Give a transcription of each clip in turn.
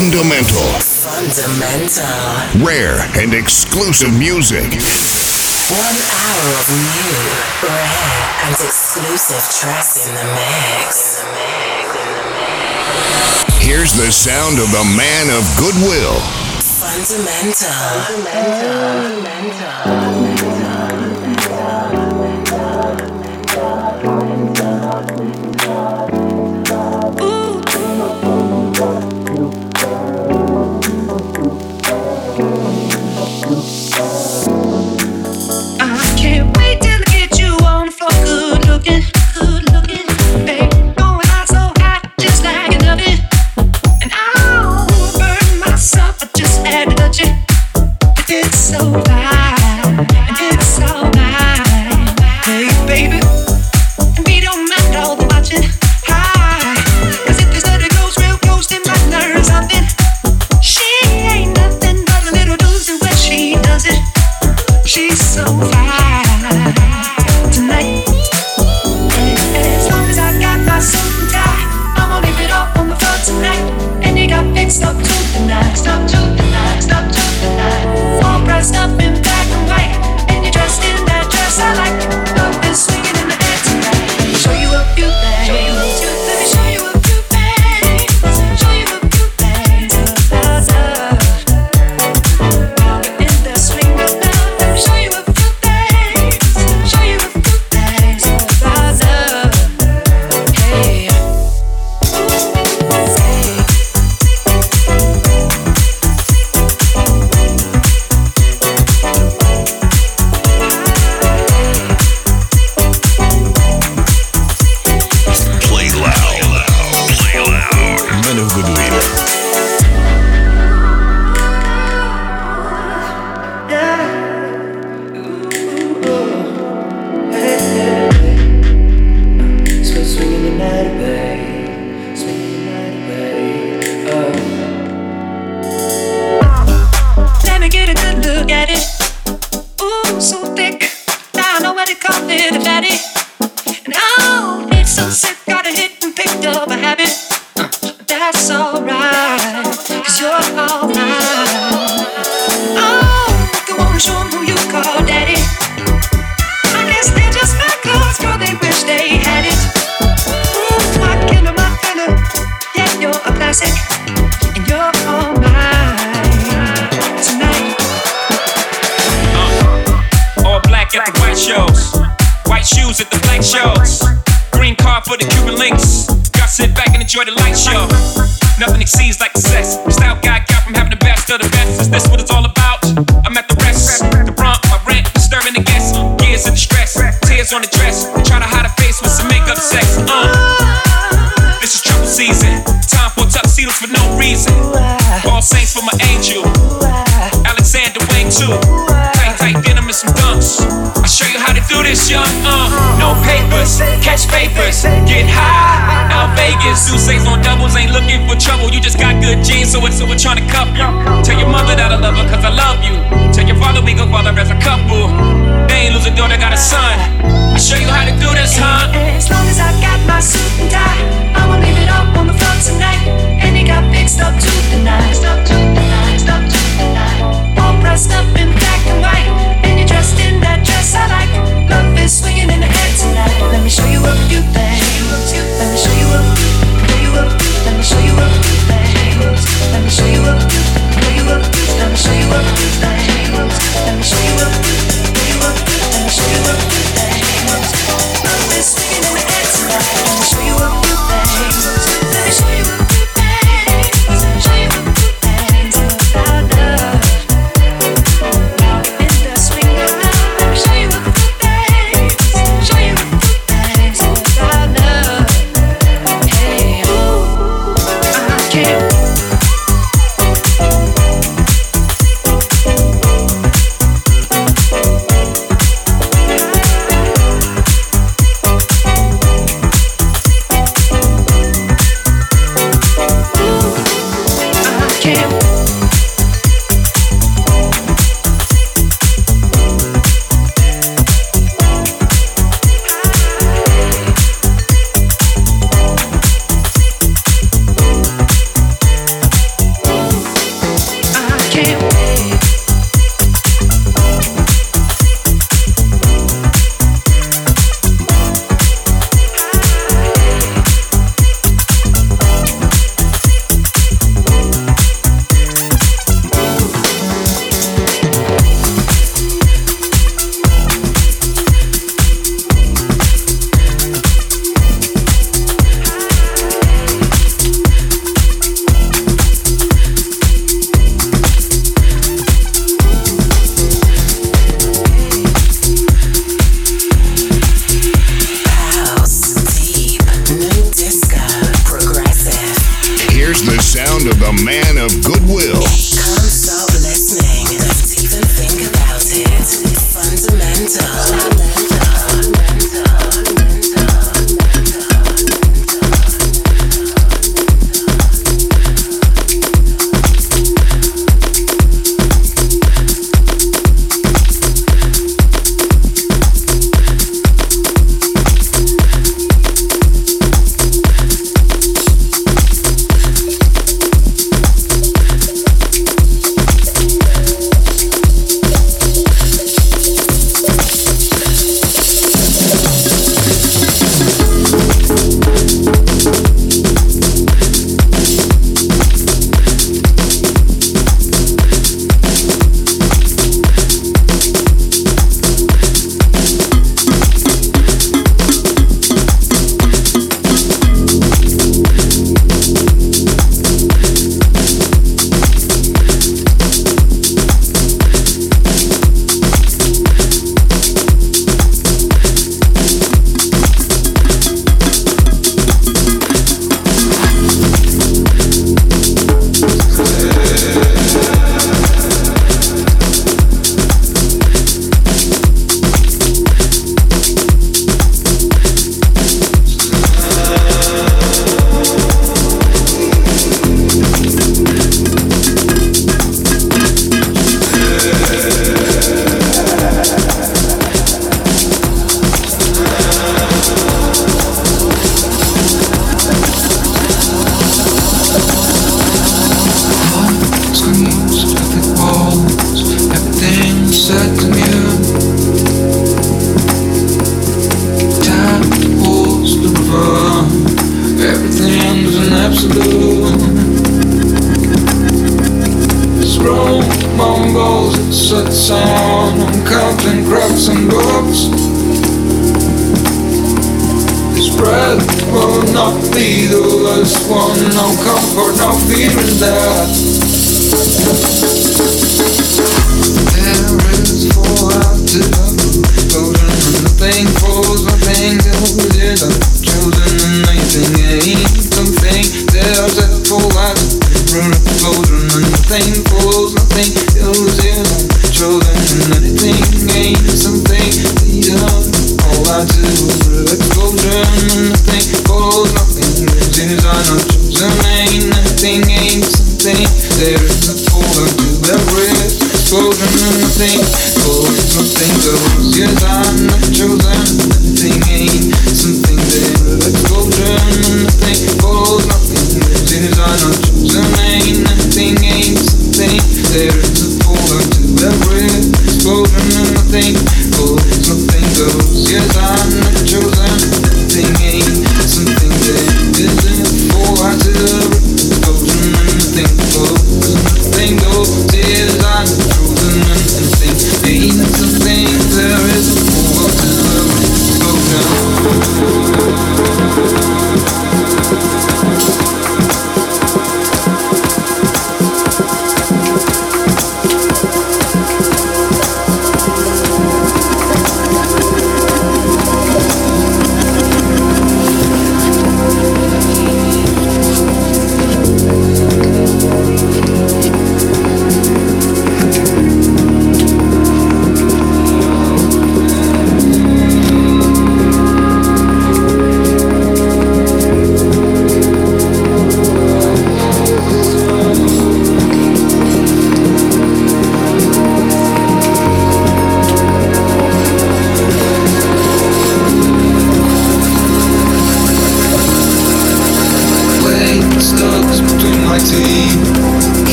Fundamental. Fundamental. Rare and exclusive music. One hour of new, rare, and exclusive tracks in the mix. Here's the sound of the man of goodwill. Fundamental. Fundamental. Fundamental.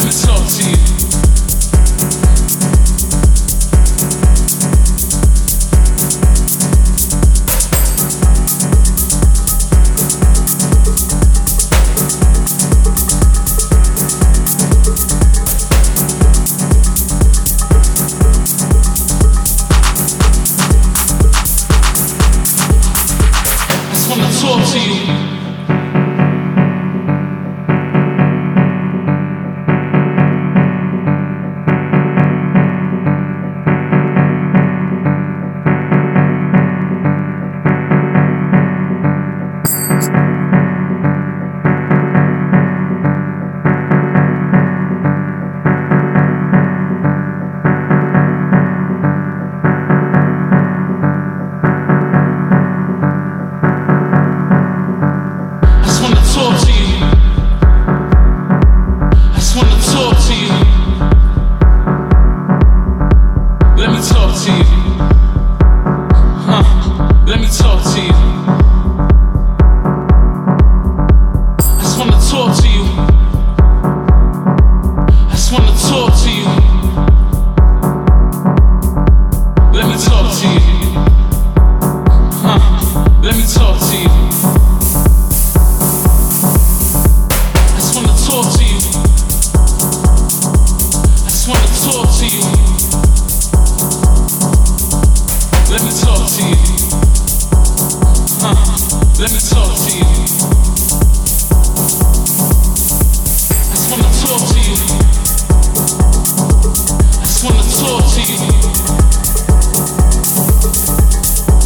Talk to you.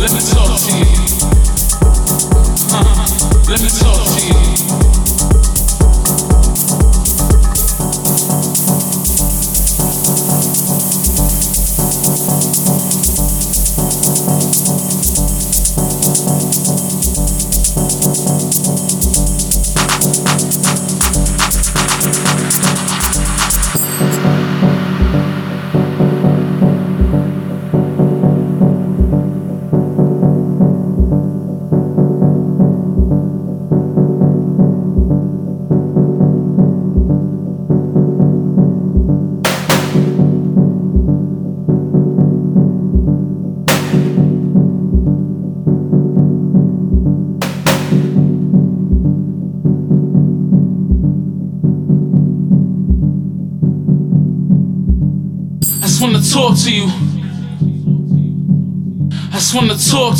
Let me talk to you.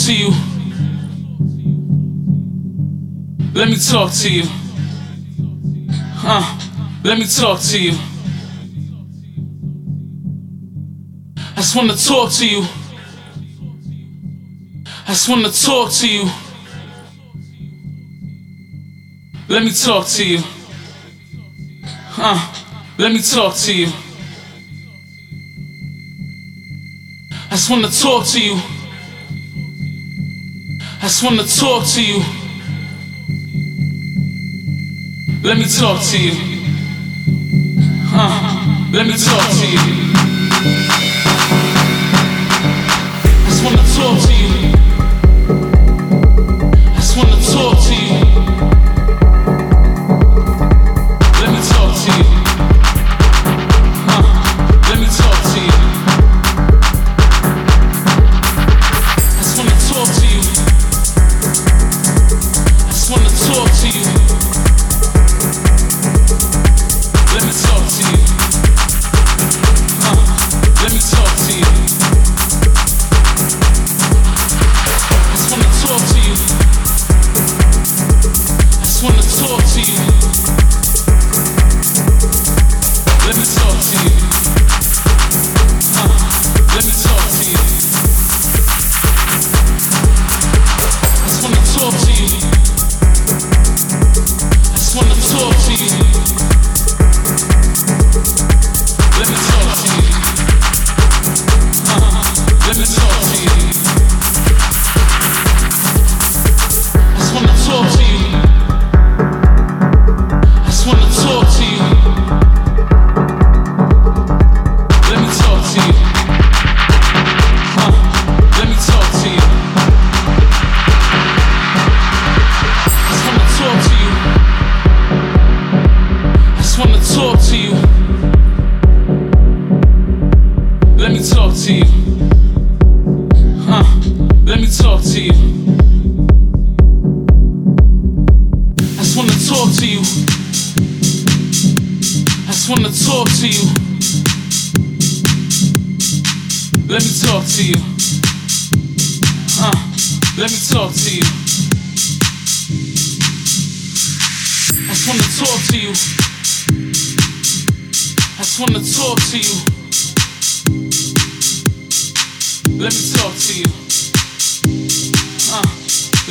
to you. Let me talk to you. Uh, let me talk to you. I just wanna talk to you. I just wanna talk to you. Let me talk to you. Uh, let me talk to you. I just wanna talk to you just wanna talk to you. Let me talk to you. Huh. Let me talk to you.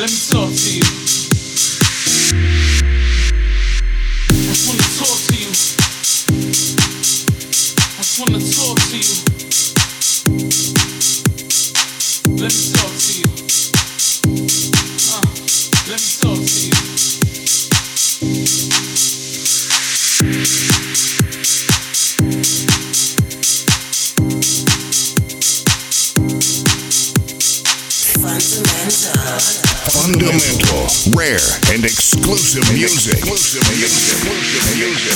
let me talk to you. I just wanna talk to you. I just wanna talk to you. Let me talk. rare, and exclusive music. Exclusive music. Exclusive music.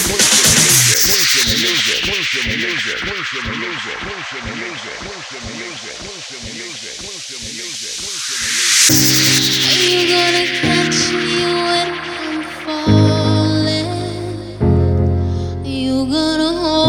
Exclusive music. Exclusive music. Exclusive music. Exclusive music. Exclusive music. Exclusive music. Exclusive music. Are you gonna catch me when I'm falling? You gonna hold?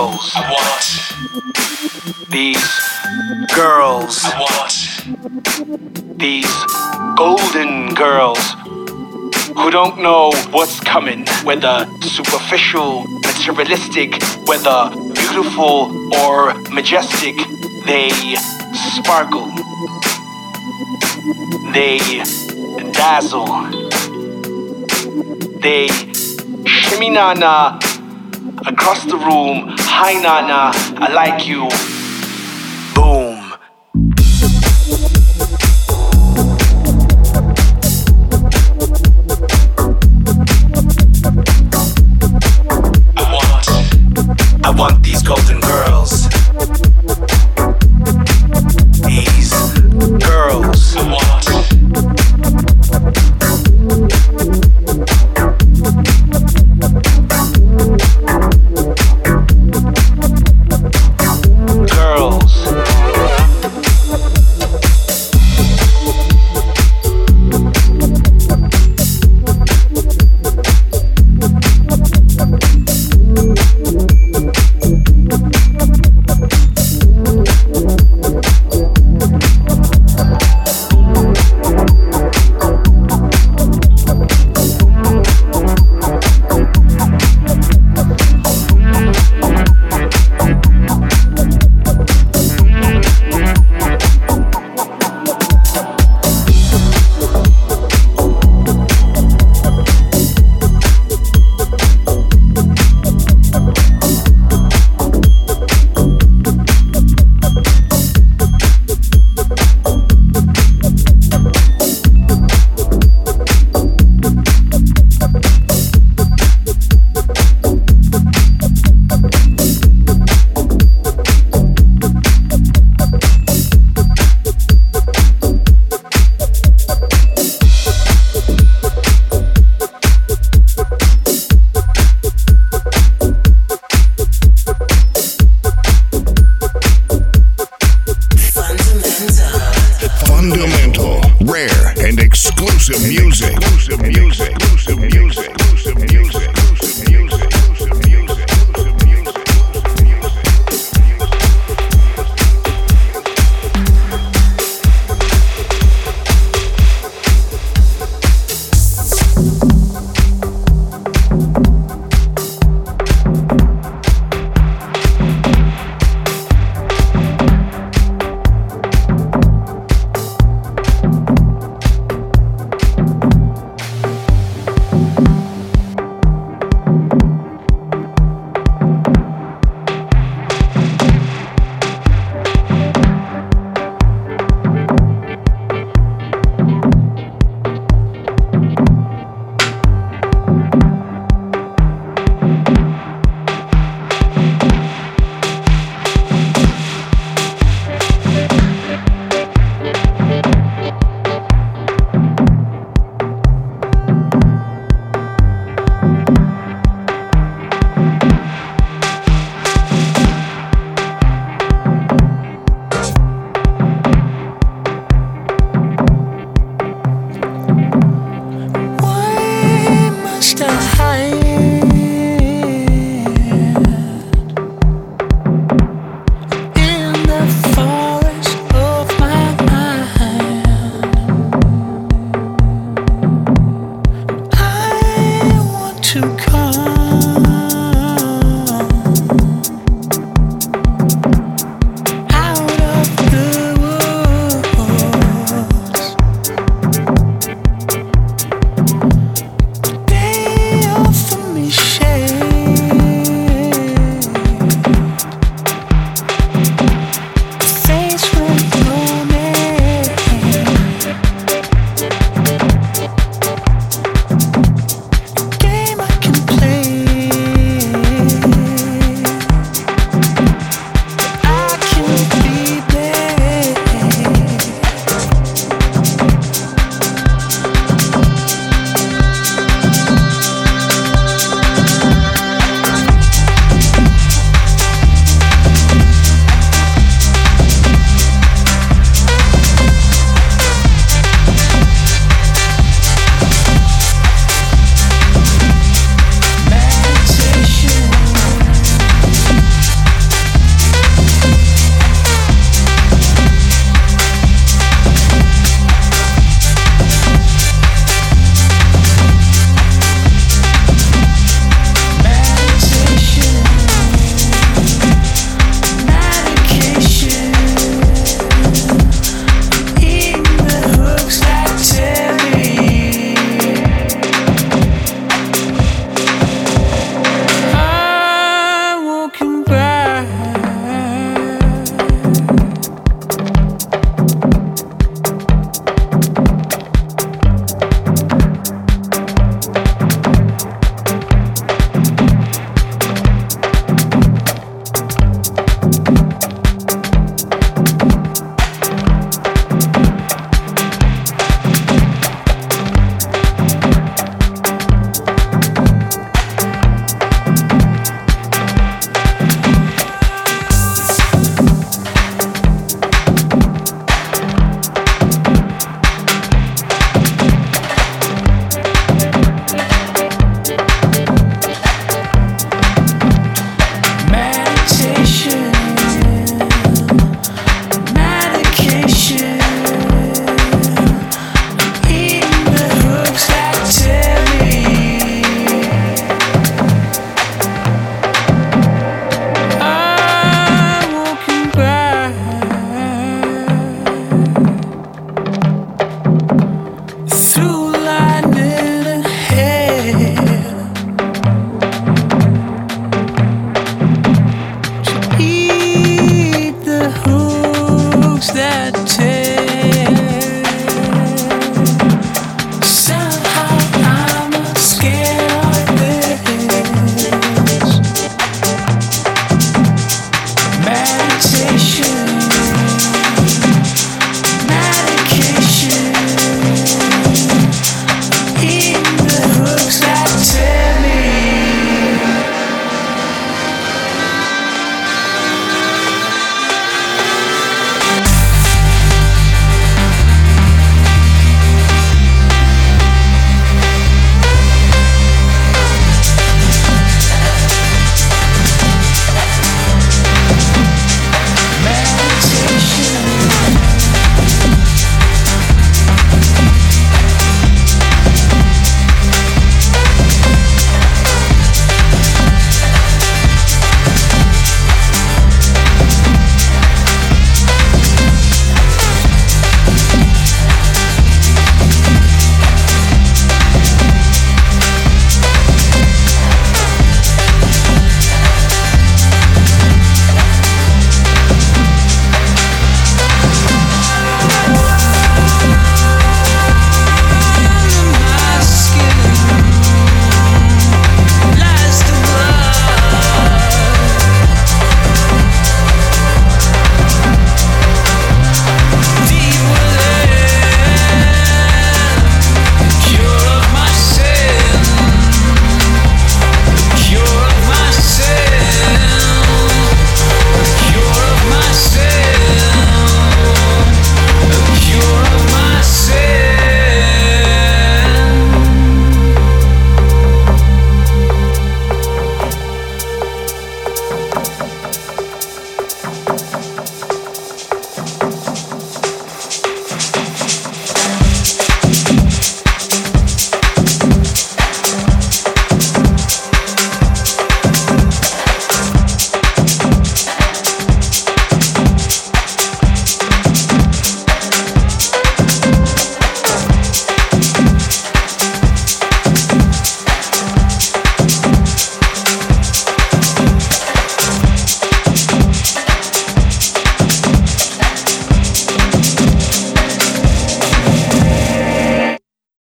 girls. I want. These girls. I want. These golden girls who don't know what's coming, whether superficial, materialistic, whether beautiful or majestic, they sparkle. They dazzle. They shimmy na na across the room. Hi na na, I like you.